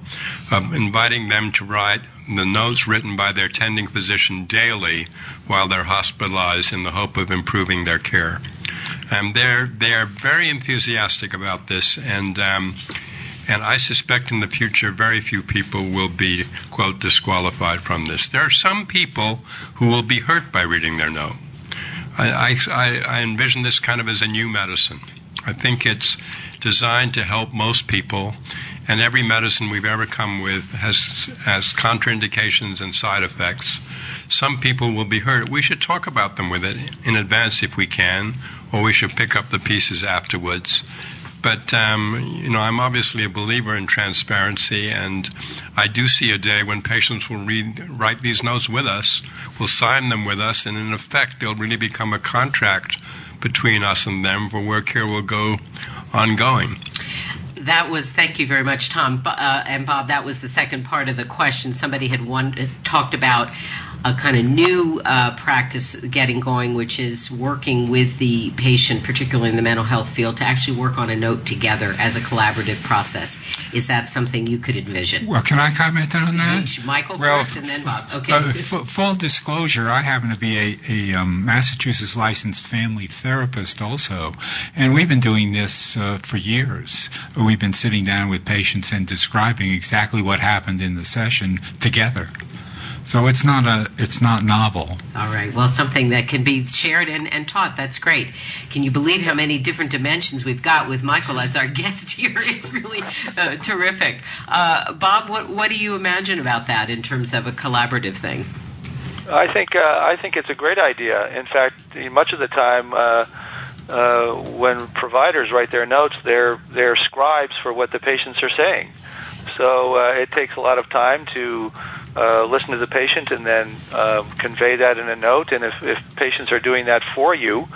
of inviting them to write the notes written by their tending physician daily while they're hospitalized in the hope of improving their care. Um, they're they're very enthusiastic about this, and um, and I suspect in the future very few people will be quote disqualified from this. There are some people who will be hurt by reading their note. I, I, I envision this kind of as a new medicine. I think it's designed to help most people, and every medicine we've ever come with has has contraindications and side effects. Some people will be hurt. We should talk about them with it in advance if we can, or we should pick up the pieces afterwards. But um, you know, I'm obviously a believer in transparency, and I do see a day when patients will read, write these notes with us, will sign them with us, and in effect, they'll really become a contract between us and them for where care will go ongoing. That was thank you very much, Tom uh, and Bob. That was the second part of the question. Somebody had one uh, talked about a kind of new uh, practice getting going, which is working with the patient, particularly in the mental health field, to actually work on a note together as a collaborative process. Is that something you could envision? Well, can I comment on that? Michael Well, first, and then Bob. Okay. Uh, f- full disclosure, I happen to be a, a um, Massachusetts licensed family therapist also, and we've been doing this uh, for years. We've been sitting down with patients and describing exactly what happened in the session together. So it's not a it's not novel. All right. Well, something that can be shared and, and taught. That's great. Can you believe how many different dimensions we've got with Michael as our guest here? It's really uh, terrific. Uh, Bob, what what do you imagine about that in terms of a collaborative thing? I think uh, I think it's a great idea. In fact, much of the time, uh, uh, when providers write their notes, they're they're scribes for what the patients are saying. So uh, it takes a lot of time to uh, listen to the patient and then uh, convey that in a note. And if, if patients are doing that for you,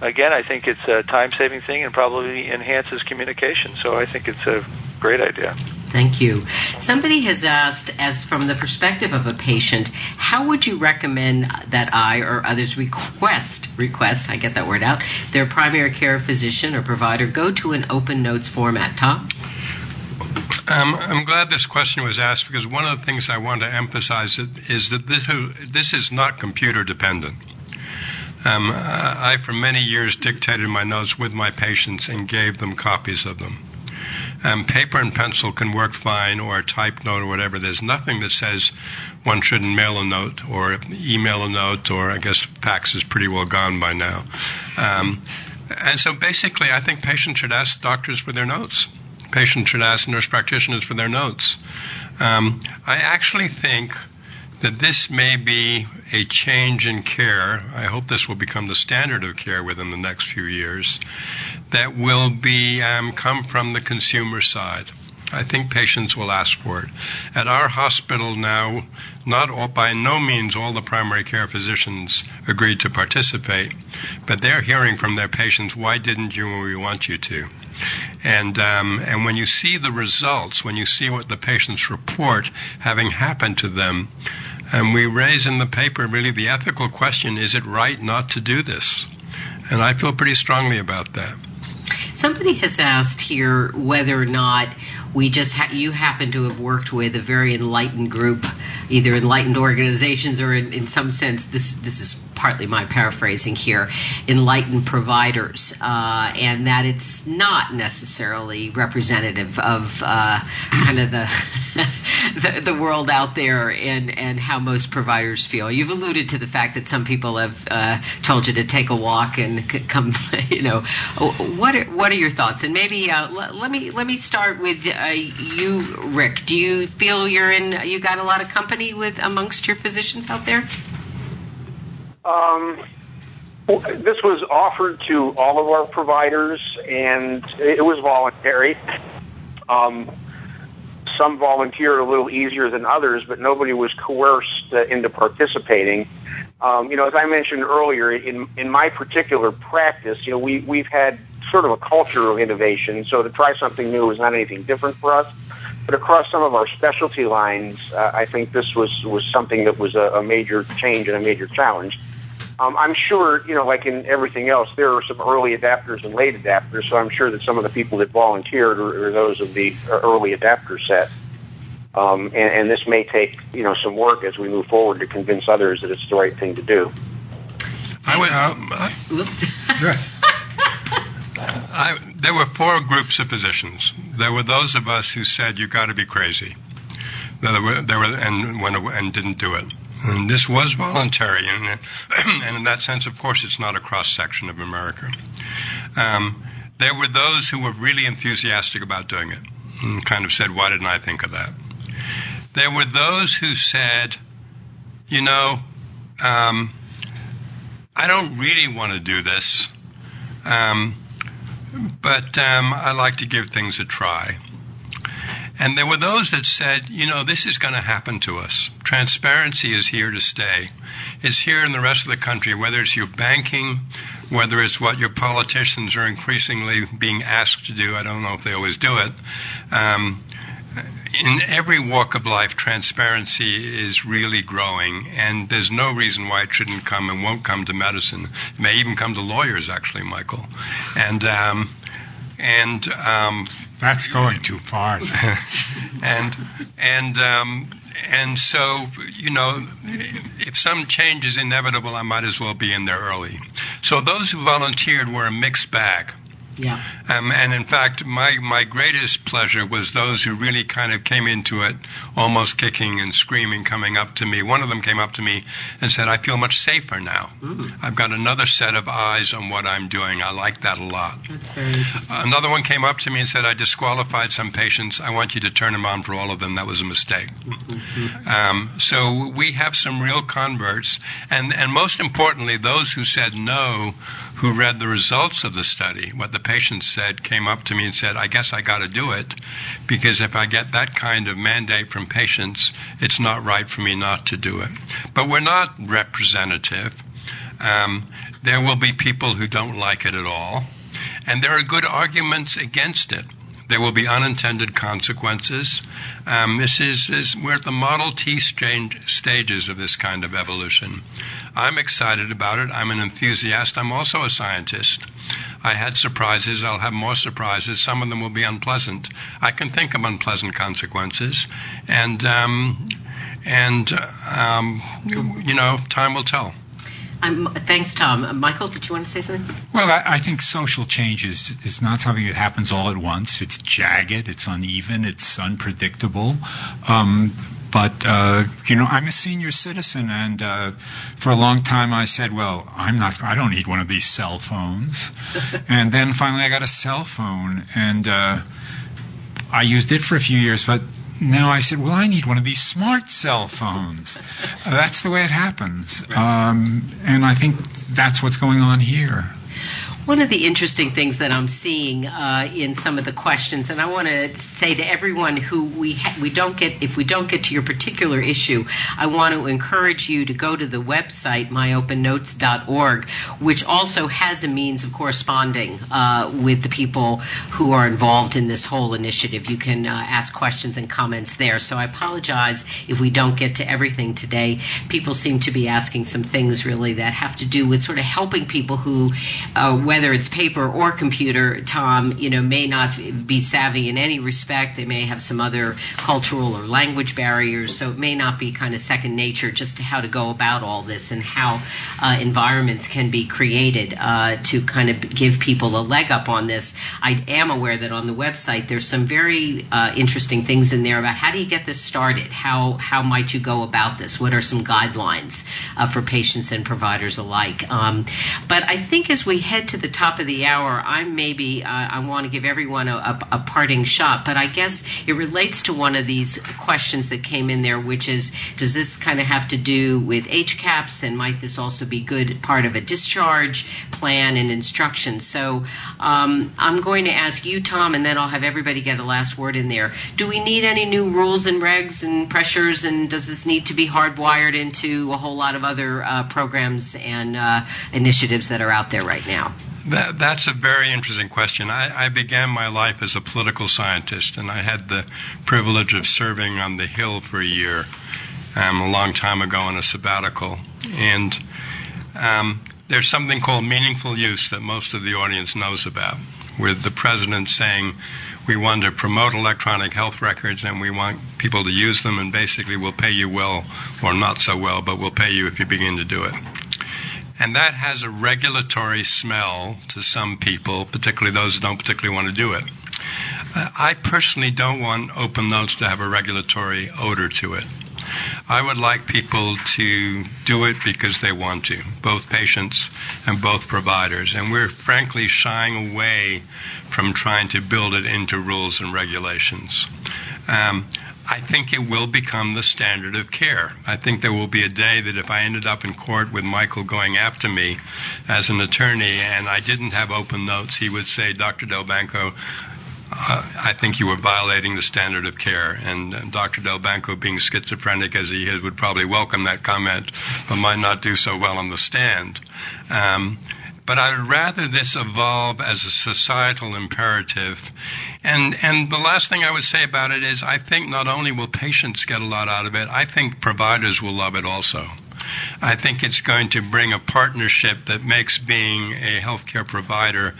again, I think it's a time-saving thing and probably enhances communication. So I think it's a great idea. Thank you. Somebody has asked, as from the perspective of a patient, how would you recommend that I or others request, request, I get that word out, their primary care physician or provider go to an open notes format? Tom? Um, I'm glad this question was asked because one of the things I want to emphasize is that this, this is not computer dependent. Um, I, for many years, dictated my notes with my patients and gave them copies of them. Um, paper and pencil can work fine, or a typed note, or whatever. There's nothing that says one shouldn't mail a note or email a note, or I guess fax is pretty well gone by now. Um, and so basically, I think patients should ask doctors for their notes. Patients should ask nurse practitioners for their notes. Um, I actually think that this may be a change in care. I hope this will become the standard of care within the next few years. That will be um, come from the consumer side. I think patients will ask for it. At our hospital now, not all, by no means all the primary care physicians agreed to participate, but they're hearing from their patients, "Why didn't you when we want you to?" And um, and when you see the results, when you see what the patients report having happened to them, and we raise in the paper really the ethical question is it right not to do this? And I feel pretty strongly about that. Somebody has asked here whether or not we just ha- you happen to have worked with a very enlightened group, either enlightened organizations or in, in some sense this this is partly my paraphrasing here, enlightened providers, uh, and that it's not necessarily representative of uh, kind of the, the, the world out there and and how most providers feel. You've alluded to the fact that some people have uh, told you to take a walk and come, you know, what are, what are your thoughts? And maybe uh, let me let me start with uh, you, Rick. Do you feel you're in you got a lot of company with amongst your physicians out there? Um, this was offered to all of our providers, and it was voluntary. Um, some volunteered a little easier than others, but nobody was coerced uh, into participating. Um, you know, as I mentioned earlier, in in my particular practice, you know, we we've had sort of a culture of innovation. So to try something new is not anything different for us. But across some of our specialty lines, uh, I think this was was something that was a, a major change and a major challenge. Um, I'm sure, you know, like in everything else, there are some early adapters and late adapters. So I'm sure that some of the people that volunteered are, are those of the early adapter set. Um, and, and this may take, you know, some work as we move forward to convince others that it's the right thing to do. I would. Um, I, I, there were four groups of physicians. There were those of us who said you got to be crazy. And didn't do it. And this was voluntary, and, in that sense, of course, it's not a cross section of America. Um, there were those who were really enthusiastic about doing it, and kind of said, "Why didn't I think of that?" There were those who said, "You know, um, I don't really want to do this." Um, but um, I like to give things a try. And there were those that said, you know, this is going to happen to us. Transparency is here to stay. It's here in the rest of the country, whether it's your banking, whether it's what your politicians are increasingly being asked to do. I don't know if they always do it. Um, in every walk of life, transparency is really growing, and there's no reason why it shouldn't come and won't come to medicine. It may even come to lawyers, actually, Michael. And um, and um, that's going too far. and and um, and so you know, if some change is inevitable, I might as well be in there early. So those who volunteered were a mixed bag. Yeah. Um, and in fact, my, my greatest pleasure was those who really kind of came into it almost kicking and screaming, coming up to me. One of them came up to me and said, I feel much safer now. Mm. I've got another set of eyes on what I'm doing. I like that a lot. That's very interesting. Another one came up to me and said, I disqualified some patients. I want you to turn them on for all of them. That was a mistake. Mm-hmm. Um, so we have some real converts. And, and most importantly, those who said no, who read the results of the study, what the patients said came up to me and said, "I guess I got to do it because if I get that kind of mandate from patients, it's not right for me not to do it." But we're not representative. Um, there will be people who don't like it at all, and there are good arguments against it. There will be unintended consequences. Um, this is, is, we're at the Model T stages of this kind of evolution. I'm excited about it. I'm an enthusiast. I'm also a scientist. I had surprises. I'll have more surprises. Some of them will be unpleasant. I can think of unpleasant consequences, and um, and um, you know, time will tell. Um, thanks, Tom. Michael, did you want to say something? Well, I, I, think social change is, is not something that happens all at once. It's jagged, it's uneven, it's unpredictable. Um, but uh, you know, I'm a senior citizen, and uh, for a long time I said, "Well, I'm not. I don't need one of these cell phones." and then finally, I got a cell phone, and uh, I used it for a few years, but now I said, well, I need one of these smart cell phones. Uh, that's the way it happens. Um, and I think that's what's going on here. One of the interesting things that I'm seeing uh, in some of the questions, and I want to say to everyone who we ha- we don't get if we don't get to your particular issue, I want to encourage you to go to the website myopennotes.org, which also has a means of corresponding uh, with the people who are involved in this whole initiative. You can uh, ask questions and comments there. So I apologize if we don't get to everything today. People seem to be asking some things really that have to do with sort of helping people who uh, whether it's paper or computer, Tom, you know, may not be savvy in any respect. They may have some other cultural or language barriers, so it may not be kind of second nature just to how to go about all this and how uh, environments can be created uh, to kind of give people a leg up on this. I am aware that on the website there's some very uh, interesting things in there about how do you get this started? How how might you go about this? What are some guidelines uh, for patients and providers alike? Um, but I think as we head to the top of the hour, I'm maybe uh, I want to give everyone a, a, a, parting shot, but I guess it relates to one of these questions that came in there, which is, does this kind of have to do with HCAHPS, and might this also be good part of a discharge plan and instruction? So um, I'm going to ask you, Tom, and then I'll have everybody get a last word in there. Do we need any new rules and regs and pressures, and does this need to be hardwired into a whole lot of other uh, programs and uh, initiatives that are out there right now? That, that's a very interesting question. I, I, began my life as a political scientist, and I had the privilege of serving on the Hill for a year um, a long time ago on a sabbatical. And um, there's something called meaningful use that most of the audience knows about, with the president saying, we want to promote electronic health records and we want people to use them, and basically we'll pay you well or not so well, but we'll pay you if you begin to do it. And that has a regulatory smell to some people, particularly those who don't particularly want to do it. I personally don't want open notes to have a regulatory odor to it. I would like people to do it because they want to, both patients and both providers. And we're frankly shying away from trying to build it into rules and regulations. Um, I think it will become the standard of care. I think there will be a day that if I ended up in court with Michael going after me as an attorney and I didn't have open notes, he would say, Dr. Delbanco, uh, I think you were violating the standard of care. And, and Dr. Delbanco, being schizophrenic as he is, would probably welcome that comment, but might not do so well on the stand. Um, but I would rather this evolve as a societal imperative. And and the last thing I would say about it is I think not only will patients get a lot out of it, I think providers will love it also. I think it's going to bring a partnership that makes being a healthcare provider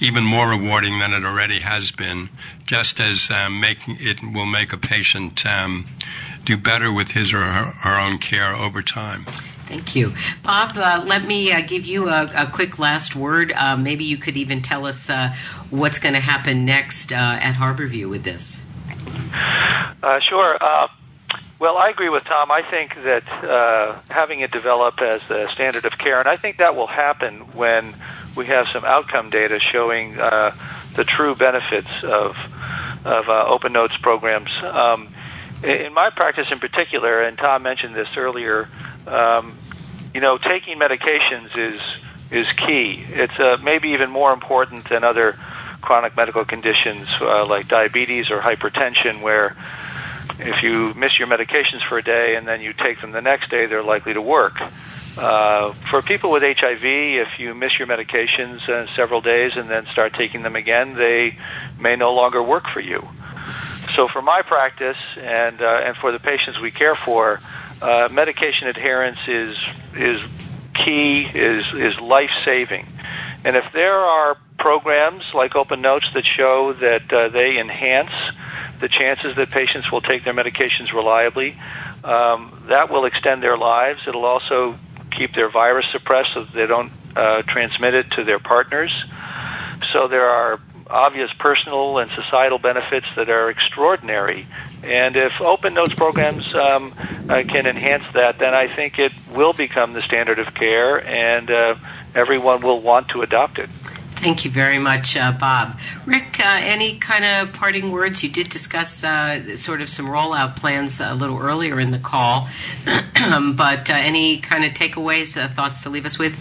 even more rewarding than it already has been, just as um, making it will make a patient um, do better with his or her, her own care over time. Thank you. Bob, uh, let me uh, give you a, a, quick last word. Uh, maybe you could even tell us uh, what's going to happen next uh, at Harborview with this. Uh, sure. well, I agree with Tom. I think that having it develop as a standard of care, and I think that will happen when we have some outcome data showing the true benefits of of open notes programs. Um, in my practice, in particular, and Tom mentioned this earlier, um, you know, taking medications is is key. It's uh, maybe even more important than other chronic medical conditions uh, like diabetes or hypertension, where if you miss your medications for a day and then you take them the next day, they're likely to work. Uh, for people with HIV, if you miss your medications uh, several days and then start taking them again, they may no longer work for you. So, for my practice and uh, and for the patients we care for, uh, medication adherence is is key, is is life saving, and if there are programs like Open Notes that show that uh, they enhance the chances that patients will take their medications reliably, um, that will extend their lives. It'll also keep their virus suppressed so they don't uh, transmit it to their partners. So there are obvious personal and societal benefits that are extraordinary. And if open notes programs um, uh, can enhance that, then I think it will become the standard of care, and uh, everyone will want to adopt it. Thank you very much, uh, Bob. Rick, uh, any kind of parting words? You did discuss uh, sort of some rollout plans a little earlier in the call, but uh, any kind of takeaways, uh, thoughts to leave us with?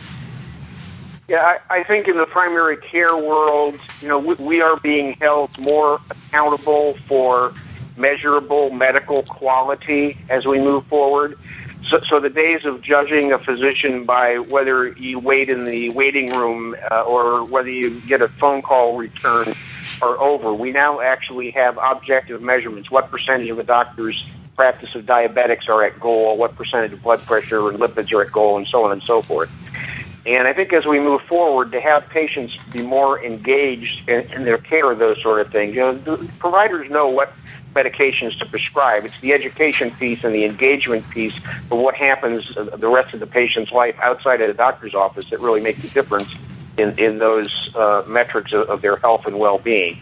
Yeah, I, I think in the primary care world, you know, we, we are being held more accountable for measurable medical quality as we move forward. So, so the days of judging a physician by whether you wait in the waiting room uh, or whether you get a phone call return are over. We now actually have objective measurements. What percentage of a doctor's practice of diabetics are at goal? What percentage of blood pressure and lipids are at goal, and so on and so forth. And I think as we move forward, to have patients be more engaged in, in their care of those sort of things, you know, the providers know what medications to prescribe. It's the education piece and the engagement piece of what happens the rest of the patient's life outside of the doctor's office that really make the difference in, in those uh, metrics of, of their health and well-being.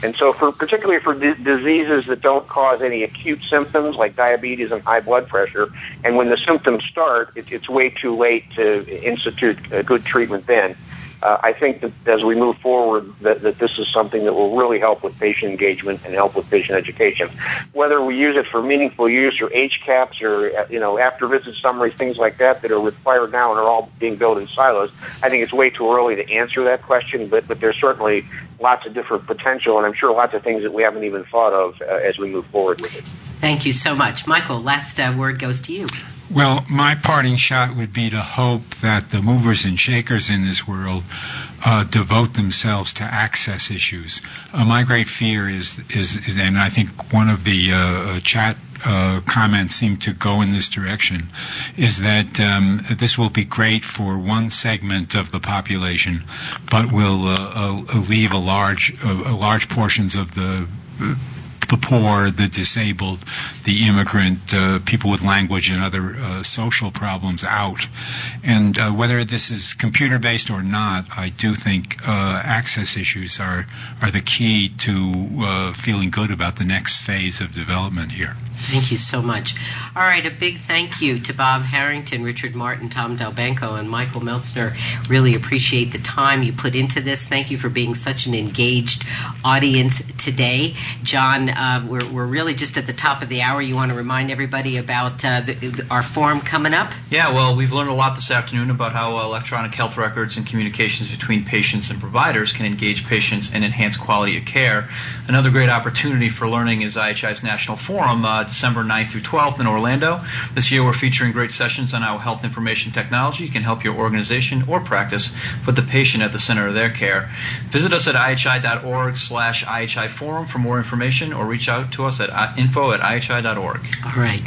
And so, for particularly for diseases that don't cause any acute symptoms like diabetes and high blood pressure, and when the symptoms start, it, it's way too late to institute a good treatment then uh, I think that as we move forward, that, that this is something that will really help with patient engagement and help with patient education. Whether we use it for meaningful use or HCAHPS or uh, you know after visit summaries, things like that that are required now and are all being built in silos, I think it's way too early to answer that question. But but there's certainly lots of different potential, and I'm sure lots of things that we haven't even thought of uh, as we move forward with it. Thank you so much, Michael. Last uh, word goes to you. Well, my parting shot would be to hope that the movers and shakers in this world uh, devote themselves to access issues. Uh, my great fear is, is, is, and I think one of the uh, chat uh, comments seem to go in this direction, is that um, this will be great for one segment of the population, but will uh, uh, leave a large, large portions of the the poor, the disabled, the immigrant, uh, people with language and other uh, social problems out. And uh, whether this is computer based or not, I do think uh, access issues are are the key to uh, feeling good about the next phase of development here. Thank you so much. All right, a big thank you to Bob Harrington, Richard Martin, Tom Delbanco, and Michael Meltsner. Really appreciate the time you put into this. Thank you for being such an engaged audience today. John, uh, we're, we're really just at the top of the hour. You want to remind everybody about uh, the, our forum coming up? Yeah, well, we've learned a lot this afternoon about how electronic health records and communications between patients and providers can engage patients and enhance quality of care. Another great opportunity for learning is IHI's National Forum. Uh, December 9th through 12th in Orlando. This year we're featuring great sessions on how health information technology can help your organization or practice put the patient at the center of their care. Visit us at ihi.org slash IHI Forum for more information or reach out to us at uh, info at ihi.org. All right.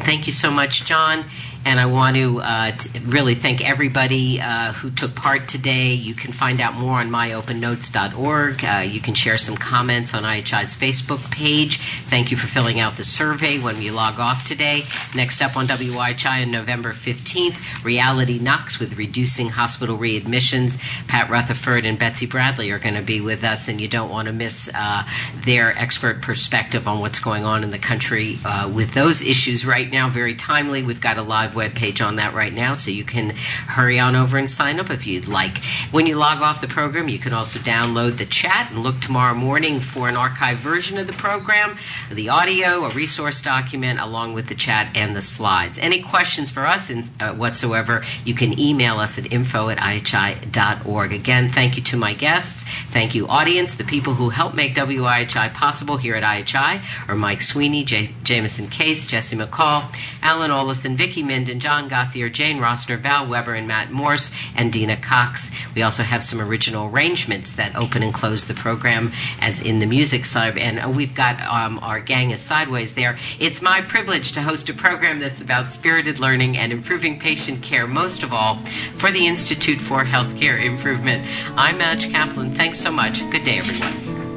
Thank you so much, John. And I want to uh, really thank everybody uh, who took part today. You can find out more on myopennotes.org. Uh, you can share some comments on IHI's Facebook page. Thank you for filling out the survey when you log off today. Next up on WIHI on November 15th, Reality Knocks with Reducing Hospital Readmissions. Pat Rutherford and Betsy Bradley are going to be with us, and you don't want to miss uh, their expert perspective on what's going on in the country uh, with those issues right now. Very timely. We've got a live webpage on that right now, so you can hurry on over and sign up if you'd like. When you log off the program, you can also download the chat and look tomorrow morning for an archived version of the program, the audio, a resource document, along with the chat and the slides. Any questions for us in, uh, whatsoever, you can email us at info at ihi.org. Again, thank you to my guests. Thank you, audience, the people who help make WIHI possible here at IHI are Mike Sweeney, J- Jameson Case, Jesse McCall, Alan Olison, Vicki Minden, John Gothier, Jane Rossner, Val Weber, and Matt Morse, and Dina Cox. We also have some original arrangements that open and close the program, as in the music side. And we've got um, our gang is sideways there. It's my privilege to host a program that's about spirited learning and improving patient care, most of all for the Institute for Healthcare Improvement. I'm Madge Koplow. Thanks so much. Good day, everyone.